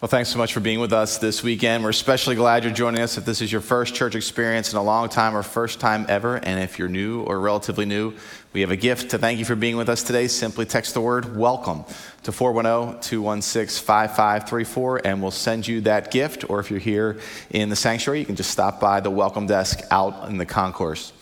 Well, thanks so much for being with us this weekend. We're especially glad you're joining us if this is your first church experience in a long time or first time ever. And if you're new or relatively new, we have a gift to thank you for being with us today. Simply text the word welcome to 410 216 5534, and we'll send you that gift. Or if you're here in the sanctuary, you can just stop by the welcome desk out in the concourse.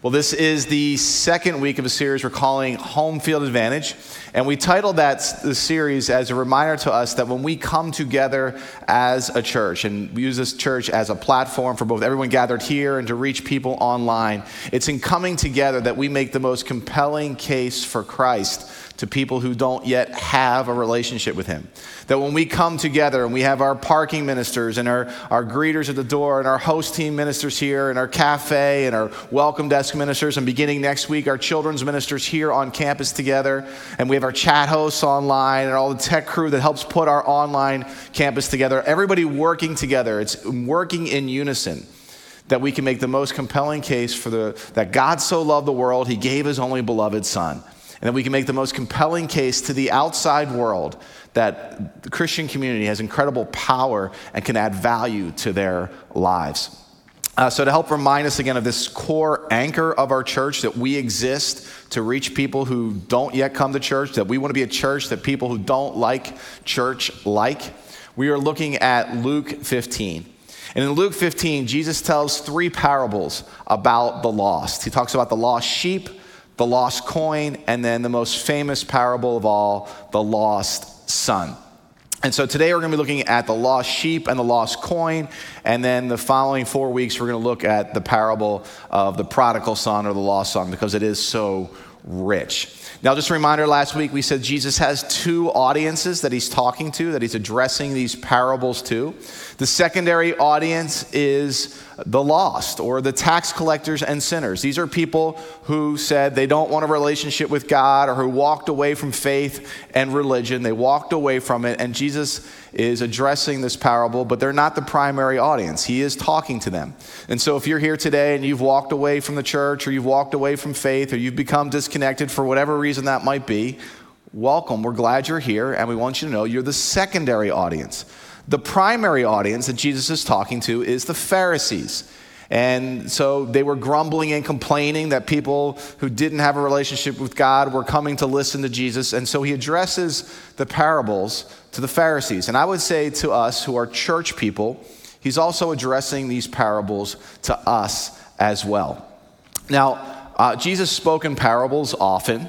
Well, this is the second week of a series we're calling Home Field Advantage. And we titled that the series as a reminder to us that when we come together as a church, and use this church as a platform for both everyone gathered here and to reach people online, it's in coming together that we make the most compelling case for Christ to people who don't yet have a relationship with Him. That when we come together and we have our parking ministers and our, our greeters at the door and our host team ministers here and our cafe and our welcome desk ministers, and beginning next week, our children's ministers here on campus together, and we have our chat hosts online and all the tech crew that helps put our online campus together, everybody working together, it's working in unison that we can make the most compelling case for the that God so loved the world he gave his only beloved son and that we can make the most compelling case to the outside world that the Christian community has incredible power and can add value to their lives. Uh, so, to help remind us again of this core anchor of our church that we exist to reach people who don't yet come to church, that we want to be a church that people who don't like church like, we are looking at Luke 15. And in Luke 15, Jesus tells three parables about the lost. He talks about the lost sheep, the lost coin, and then the most famous parable of all, the lost son. And so today we're going to be looking at the lost sheep and the lost coin. And then the following four weeks, we're going to look at the parable of the prodigal son or the lost son because it is so rich. Now, just a reminder last week we said Jesus has two audiences that he's talking to, that he's addressing these parables to. The secondary audience is the lost or the tax collectors and sinners. These are people who said they don't want a relationship with God or who walked away from faith and religion. They walked away from it, and Jesus is addressing this parable, but they're not the primary audience. He is talking to them. And so if you're here today and you've walked away from the church or you've walked away from faith or you've become disconnected for whatever reason that might be, welcome. We're glad you're here, and we want you to know you're the secondary audience. The primary audience that Jesus is talking to is the Pharisees. And so they were grumbling and complaining that people who didn't have a relationship with God were coming to listen to Jesus. And so he addresses the parables to the Pharisees. And I would say to us who are church people, he's also addressing these parables to us as well. Now, uh, Jesus spoke in parables often.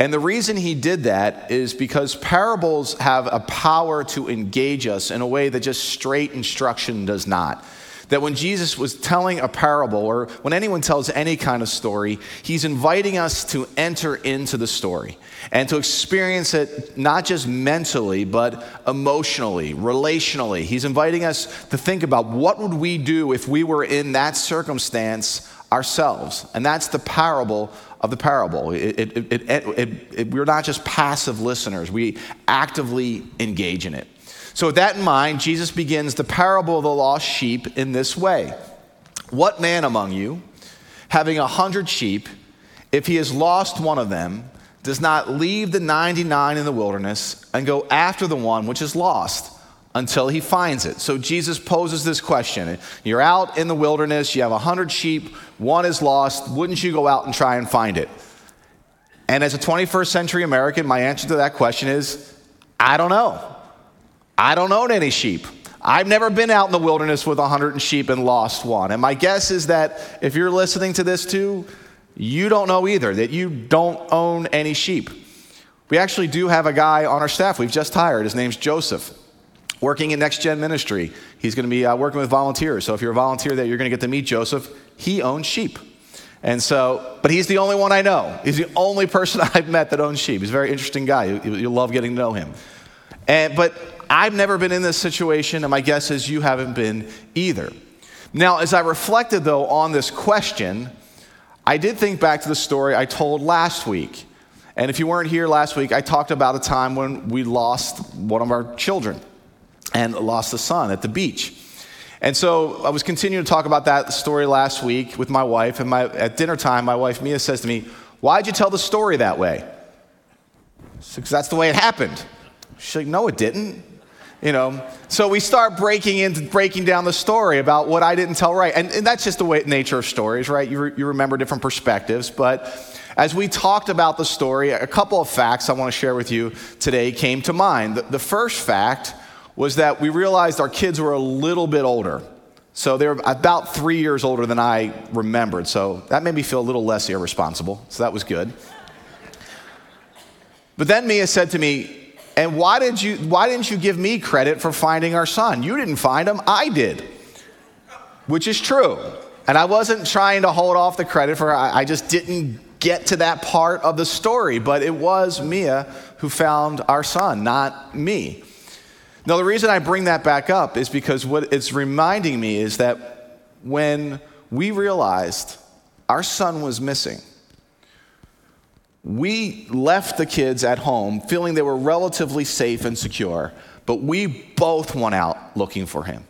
And the reason he did that is because parables have a power to engage us in a way that just straight instruction does not. That when Jesus was telling a parable, or when anyone tells any kind of story, he's inviting us to enter into the story and to experience it not just mentally, but emotionally, relationally. He's inviting us to think about what would we do if we were in that circumstance ourselves. And that's the parable of the parable. It, it, it, we're not just passive listeners, we actively engage in it. So, with that in mind, Jesus begins the parable of the lost sheep in this way What man among you, having a hundred sheep, if he has lost one of them, does not leave the 99 in the wilderness and go after the one which is lost? Until he finds it. So Jesus poses this question You're out in the wilderness, you have 100 sheep, one is lost. Wouldn't you go out and try and find it? And as a 21st century American, my answer to that question is I don't know. I don't own any sheep. I've never been out in the wilderness with 100 sheep and lost one. And my guess is that if you're listening to this too, you don't know either, that you don't own any sheep. We actually do have a guy on our staff we've just hired. His name's Joseph working in Next Gen Ministry. He's going to be uh, working with volunteers. So if you're a volunteer there, you're going to get to meet Joseph. He owns sheep. And so, but he's the only one I know. He's the only person I've met that owns sheep. He's a very interesting guy. You, you'll love getting to know him. And, but I've never been in this situation, and my guess is you haven't been either. Now, as I reflected, though, on this question, I did think back to the story I told last week. And if you weren't here last week, I talked about a time when we lost one of our children and lost a son at the beach. And so I was continuing to talk about that story last week with my wife. And my, at dinner time, my wife Mia says to me, Why'd you tell the story that way? Because that's the way it happened. She's like, No, it didn't. You know, so we start breaking into breaking down the story about what I didn't tell right, and, and that's just the way nature of stories, right? You, re, you remember different perspectives, but as we talked about the story, a couple of facts I want to share with you today came to mind. The, the first fact was that we realized our kids were a little bit older. So they were about three years older than I remembered. So that made me feel a little less irresponsible. So that was good. But then Mia said to me, And why, did you, why didn't you give me credit for finding our son? You didn't find him, I did. Which is true. And I wasn't trying to hold off the credit for I just didn't get to that part of the story, but it was Mia who found our son, not me. Now, the reason I bring that back up is because what it's reminding me is that when we realized our son was missing, we left the kids at home feeling they were relatively safe and secure, but we both went out looking for him.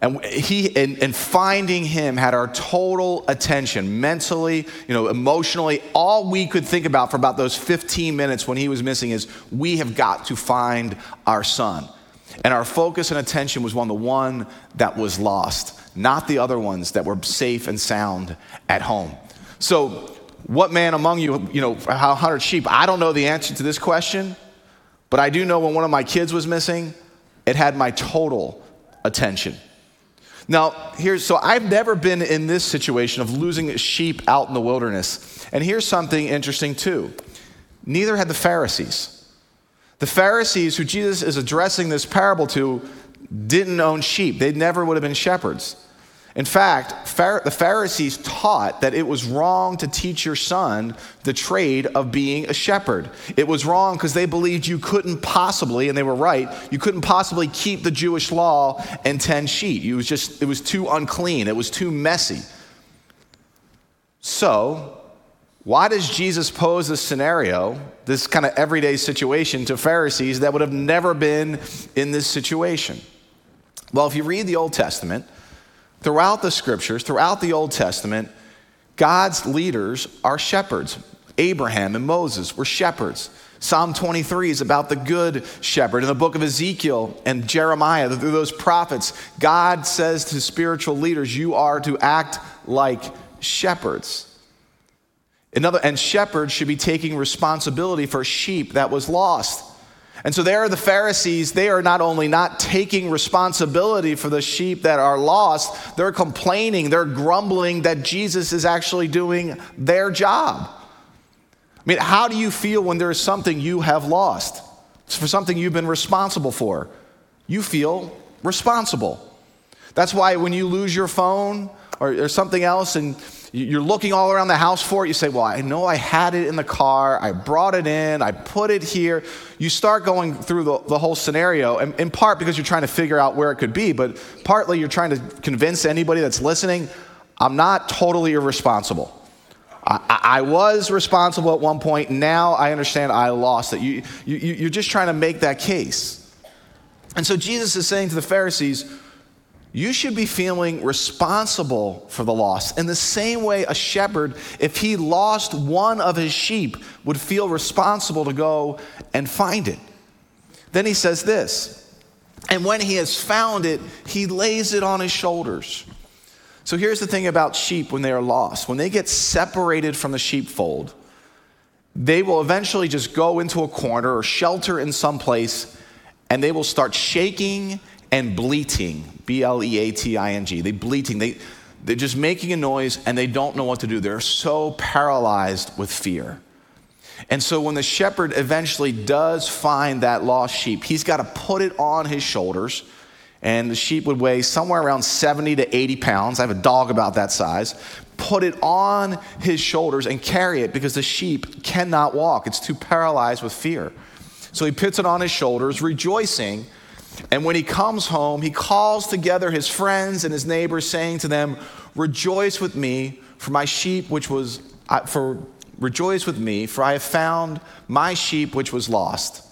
And he and, and, finding him had our total attention, mentally, you know, emotionally. All we could think about for about those 15 minutes when he was missing is we have got to find our son. And our focus and attention was on the one that was lost, not the other ones that were safe and sound at home. So, what man among you, you know, how hundred sheep? I don't know the answer to this question, but I do know when one of my kids was missing, it had my total attention. Now, here's so I've never been in this situation of losing sheep out in the wilderness. And here's something interesting too. Neither had the Pharisees. The Pharisees, who Jesus is addressing this parable to, didn't own sheep. They never would have been shepherds. In fact, the Pharisees taught that it was wrong to teach your son the trade of being a shepherd. It was wrong because they believed you couldn't possibly, and they were right, you couldn't possibly keep the Jewish law and tend sheep. It was just, it was too unclean, it was too messy. So, why does Jesus pose this scenario, this kind of everyday situation, to Pharisees that would have never been in this situation? Well, if you read the Old Testament, Throughout the scriptures, throughout the Old Testament, God's leaders are shepherds. Abraham and Moses were shepherds. Psalm 23 is about the good shepherd. In the book of Ezekiel and Jeremiah, through those prophets, God says to spiritual leaders, You are to act like shepherds. Another, and shepherds should be taking responsibility for sheep that was lost. And so there are the Pharisees. They are not only not taking responsibility for the sheep that are lost, they're complaining, they're grumbling that Jesus is actually doing their job. I mean, how do you feel when there is something you have lost? It's for something you've been responsible for. You feel responsible. That's why when you lose your phone or, or something else and you're looking all around the house for it. You say, Well, I know I had it in the car. I brought it in. I put it here. You start going through the, the whole scenario, and in part because you're trying to figure out where it could be, but partly you're trying to convince anybody that's listening I'm not totally irresponsible. I, I, was responsible at one point. Now I understand I lost it. You, you, you're just trying to make that case. And so Jesus is saying to the Pharisees, you should be feeling responsible for the loss. In the same way, a shepherd, if he lost one of his sheep, would feel responsible to go and find it. Then he says this, and when he has found it, he lays it on his shoulders. So here's the thing about sheep when they are lost when they get separated from the sheepfold, they will eventually just go into a corner or shelter in some place and they will start shaking and bleating, B L E A T I N G. They bleating. They they're just making a noise and they don't know what to do. They're so paralyzed with fear. And so when the shepherd eventually does find that lost sheep, he's got to put it on his shoulders. And the sheep would weigh somewhere around 70 to 80 pounds. I have a dog about that size. Put it on his shoulders and carry it because the sheep cannot walk. It's too paralyzed with fear. So he puts it on his shoulders, rejoicing and when he comes home, he calls together his friends and his neighbors, saying to them, Rejoice with me, for my sheep which was, for rejoice with me, for I have found my sheep which was lost.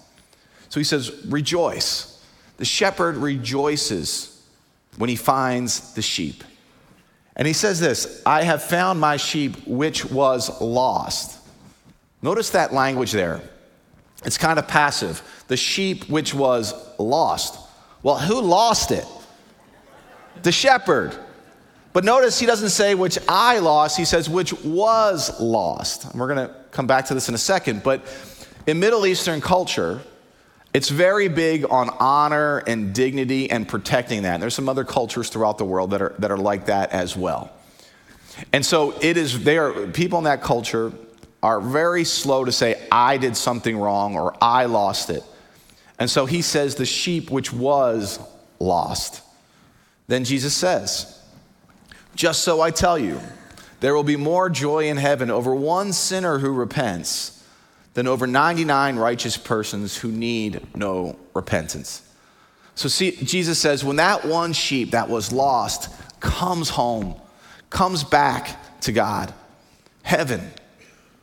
So he says, Rejoice. The shepherd rejoices when he finds the sheep. And he says this I have found my sheep which was lost. Notice that language there. It's kind of passive. The sheep which was lost. Well, who lost it? The shepherd. But notice he doesn't say which I lost, he says which was lost. And we're going to come back to this in a second. But in Middle Eastern culture, it's very big on honor and dignity and protecting that. And there's some other cultures throughout the world that are, that are like that as well. And so it is there, people in that culture are very slow to say, I did something wrong or I lost it. And so he says, the sheep which was lost. Then Jesus says, Just so I tell you, there will be more joy in heaven over one sinner who repents than over 99 righteous persons who need no repentance. So, see, Jesus says, when that one sheep that was lost comes home, comes back to God, heaven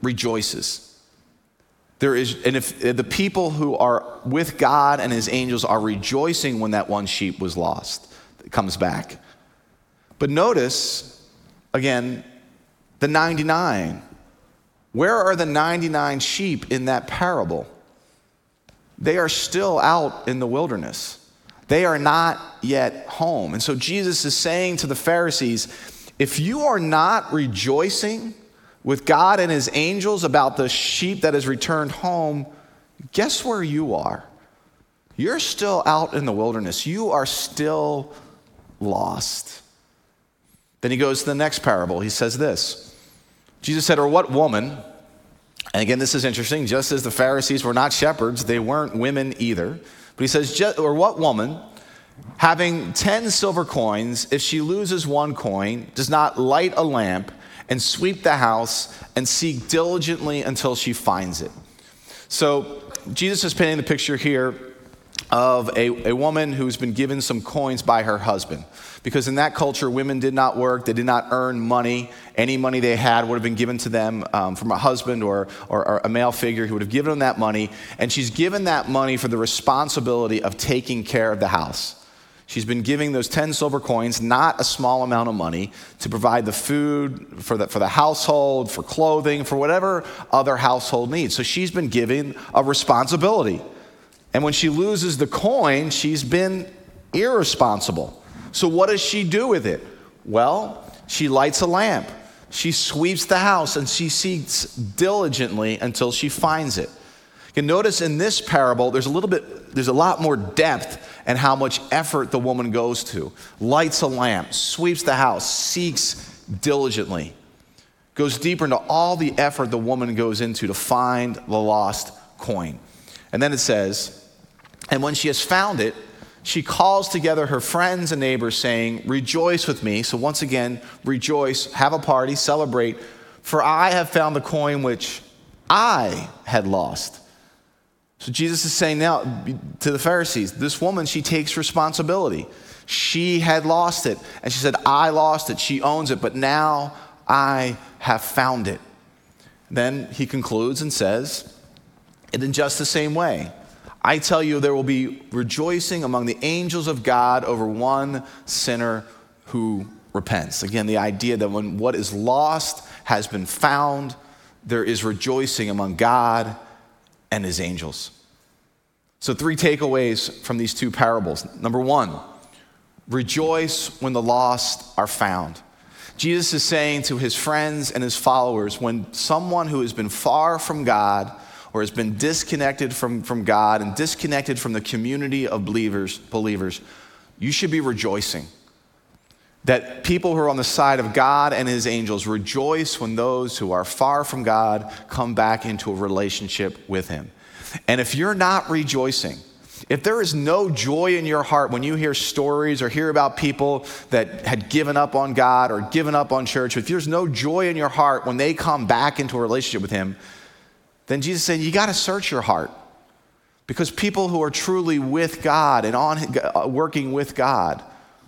rejoices. There is, and if the people who are with God and his angels are rejoicing when that one sheep was lost, it comes back. But notice, again, the 99. Where are the 99 sheep in that parable? They are still out in the wilderness. They are not yet home. And so Jesus is saying to the Pharisees, if you are not rejoicing with God and his angels about the sheep that has returned home, guess where you are? You're still out in the wilderness. You are still lost. Then he goes to the next parable. He says this Jesus said, Or what woman, and again, this is interesting, just as the Pharisees were not shepherds, they weren't women either. But he says, Or what woman, having 10 silver coins, if she loses one coin, does not light a lamp and sweep the house and seek diligently until she finds it. So, Jesus is painting the picture here of a, a woman who's been given some coins by her husband. Because in that culture, women did not work, they did not earn money. Any money they had would have been given to them um, from a husband or, or, or a male figure who would have given them that money. And she's given that money for the responsibility of taking care of the house. She's been giving those 10 silver coins, not a small amount of money, to provide the food for the, for the household, for clothing, for whatever other household needs. So she's been given a responsibility. And when she loses the coin, she's been irresponsible. So what does she do with it? Well, she lights a lamp. She sweeps the house and she seeks diligently until she finds it. You notice in this parable, there's a little bit, there's a lot more depth and how much effort the woman goes to. Lights a lamp, sweeps the house, seeks diligently, goes deeper into all the effort the woman goes into to find the lost coin. And then it says, and when she has found it, she calls together her friends and neighbors, saying, Rejoice with me. So once again, rejoice, have a party, celebrate, for I have found the coin which I had lost. So Jesus is saying now to the Pharisees, this woman, she takes responsibility. She had lost it. And she said, I lost it. She owns it, but now I have found it. Then he concludes and says, and in just the same way, I tell you, there will be rejoicing among the angels of God over one sinner who repents. Again, the idea that when what is lost has been found, there is rejoicing among God and his angels. So, three takeaways from these two parables. Number one, rejoice when the lost are found. Jesus is saying to his friends and his followers when someone who has been far from God or has been disconnected from, from God and disconnected from the community of believers, believers, you should be rejoicing. That people who are on the side of God and his angels rejoice when those who are far from God come back into a relationship with him. And if you're not rejoicing, if there is no joy in your heart when you hear stories or hear about people that had given up on God or given up on church, if there's no joy in your heart when they come back into a relationship with Him, then Jesus said, You got to search your heart. Because people who are truly with God and on, uh, working with God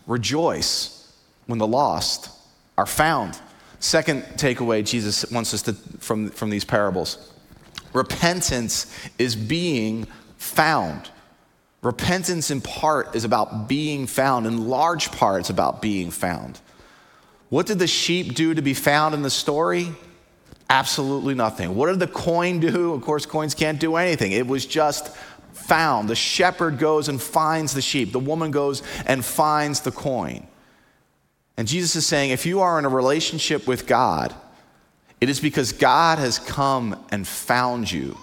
rejoice when the lost are found. Second takeaway Jesus wants us to from, from these parables repentance is being found. Repentance, in part, is about being found. In large part, it's about being found. What did the sheep do to be found in the story? Absolutely nothing. What did the coin do? Of course, coins can't do anything. It was just found. The shepherd goes and finds the sheep, the woman goes and finds the coin. And Jesus is saying if you are in a relationship with God, it is because God has come and found you.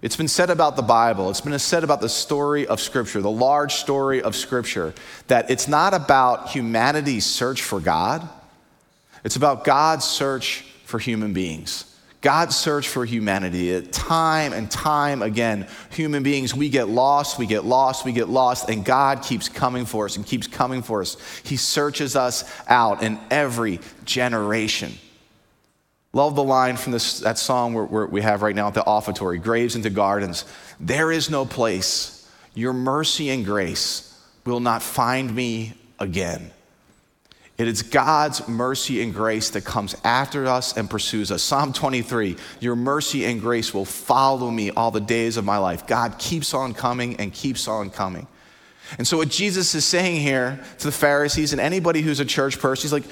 It's been said about the Bible, it's been said about the story of Scripture, the large story of Scripture, that it's not about humanity's search for God, it's about God's search for human beings. God's search for humanity. Time and time again, human beings, we get lost, we get lost, we get lost, and God keeps coming for us and keeps coming for us. He searches us out in every generation. Love the line from this, that song where, where we have right now at the offertory Graves into Gardens. There is no place, your mercy and grace will not find me again. It is God's mercy and grace that comes after us and pursues us. Psalm 23 Your mercy and grace will follow me all the days of my life. God keeps on coming and keeps on coming. And so, what Jesus is saying here to the Pharisees and anybody who's a church person, he's like,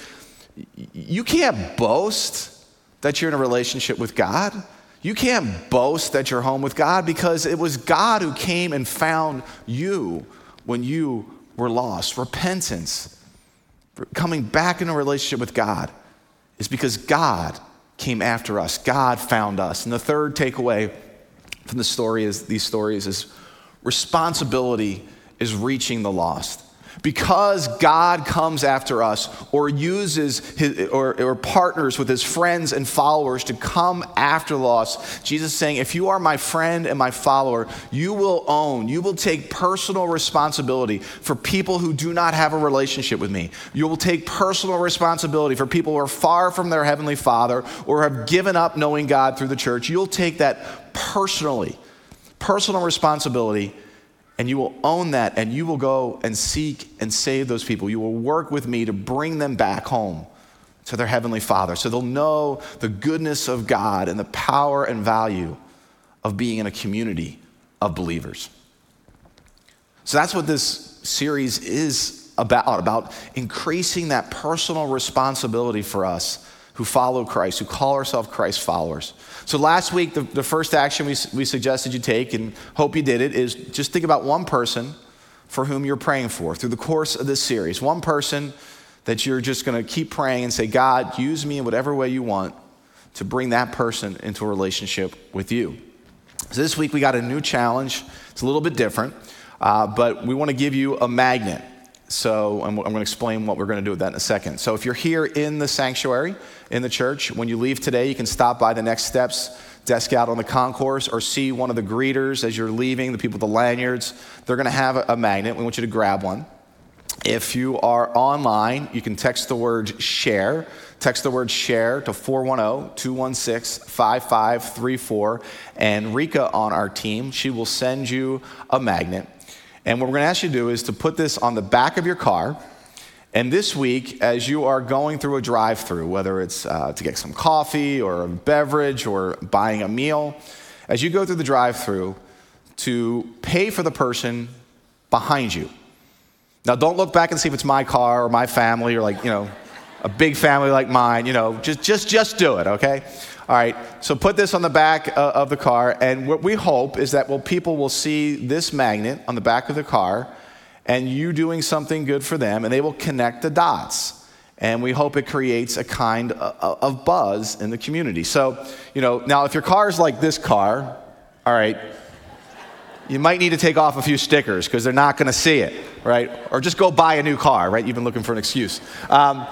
You can't boast that you're in a relationship with God. You can't boast that you're home with God because it was God who came and found you when you were lost. Repentance, coming back in a relationship with God, is because God came after us. God found us. And the third takeaway from the story is these stories is responsibility is reaching the lost because God comes after us or uses his, or, or partners with his friends and followers to come after loss, Jesus is saying, if you are my friend and my follower, you will own, you will take personal responsibility for people who do not have a relationship with me. You will take personal responsibility for people who are far from their heavenly Father or have given up knowing God through the church. You'll take that personally, personal responsibility and you will own that and you will go and seek and save those people. You will work with me to bring them back home to their Heavenly Father so they'll know the goodness of God and the power and value of being in a community of believers. So that's what this series is about about increasing that personal responsibility for us who follow Christ, who call ourselves Christ followers. So last week, the, the first action we, we suggested you take, and hope you did it, is just think about one person for whom you're praying for through the course of this series. One person that you're just going to keep praying and say, God, use me in whatever way you want to bring that person into a relationship with you. So this week we got a new challenge. It's a little bit different, uh, but we want to give you a magnet. So I'm, I'm going to explain what we're going to do with that in a second. So if you're here in the sanctuary, in the church, when you leave today, you can stop by the next steps desk out on the concourse or see one of the greeters as you're leaving, the people with the lanyards. They're going to have a, a magnet. We want you to grab one. If you are online, you can text the word share. Text the word share to 410 216 5534. And Rika on our team, she will send you a magnet. And what we're going to ask you to do is to put this on the back of your car. And this week, as you are going through a drive through, whether it's uh, to get some coffee or a beverage or buying a meal, as you go through the drive through, to pay for the person behind you. Now, don't look back and see if it's my car or my family or like, you know, a big family like mine, you know, just, just, just do it, okay? All right, so put this on the back uh, of the car, and what we hope is that well, people will see this magnet on the back of the car and you doing something good for them, and they will connect the dots. And we hope it creates a kind of buzz in the community. So, you know, now if your car is like this car, all right, you might need to take off a few stickers because they're not going to see it, right? Or just go buy a new car, right? You've been looking for an excuse. Um,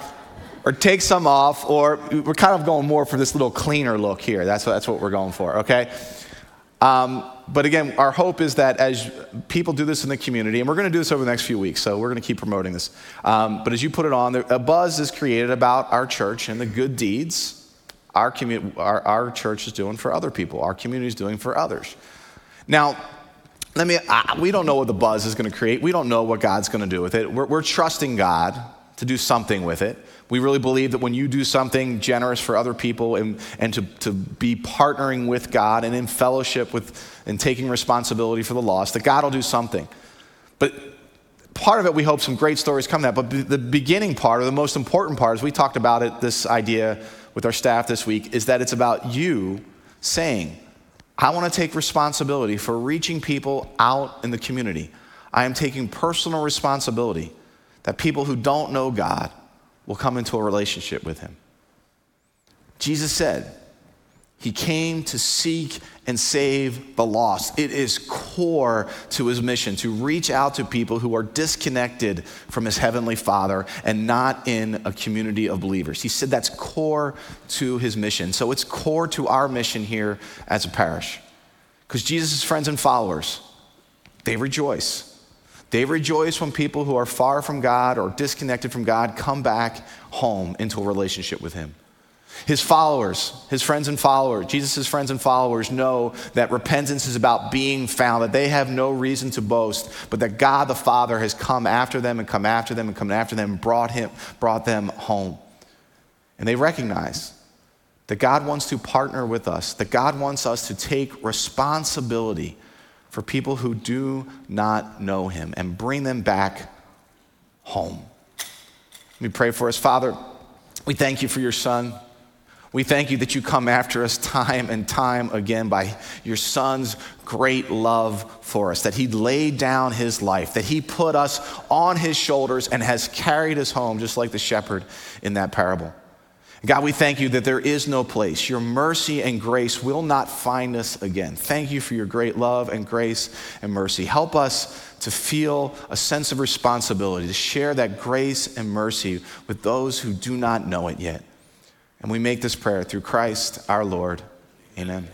or take some off, or we're kind of going more for this little cleaner look here. That's what, that's what we're going for, okay? Um, but again, our hope is that as people do this in the community, and we're going to do this over the next few weeks, so we're going to keep promoting this. Um, but as you put it on, a buzz is created about our church and the good deeds our, commu- our, our church is doing for other people, our community is doing for others. Now, let me, we don't know what the buzz is going to create. We don't know what God's going to do with it. We're, we're trusting God to do something with it. We really believe that when you do something generous for other people and, and to, to be partnering with God and in fellowship with and taking responsibility for the lost, that God will do something. But part of it, we hope some great stories come that. But the beginning part, or the most important part, as we talked about it, this idea with our staff this week, is that it's about you saying, I want to take responsibility for reaching people out in the community. I am taking personal responsibility that people who don't know God will come into a relationship with Him. Jesus said, He came to seek and save the lost. It is core to His mission to reach out to people who are disconnected from His Heavenly Father and not in a community of believers. He said that's core to His mission. So it's core to our mission here as a parish. Because Jesus' friends and followers, they rejoice. They rejoice when people who are far from God or disconnected from God come back home into a relationship with Him. His followers, his friends and followers, Jesus' friends and followers know that repentance is about being found, that they have no reason to boast, but that God the Father has come after them and come after them and come after them and brought, him, brought them home. And they recognize that God wants to partner with us, that God wants us to take responsibility for people who do not know him and bring them back home. Let me pray for us. Father, we thank you for your son. We thank you that you come after us time and time again by your son's great love for us, that he laid down his life, that he put us on his shoulders and has carried us home, just like the shepherd in that parable. God, we thank you that there is no place. Your mercy and grace will not find us again. Thank you for your great love and grace and mercy. Help us to feel a sense of responsibility, to share that grace and mercy with those who do not know it yet. And we make this prayer through Christ our Lord. Amen.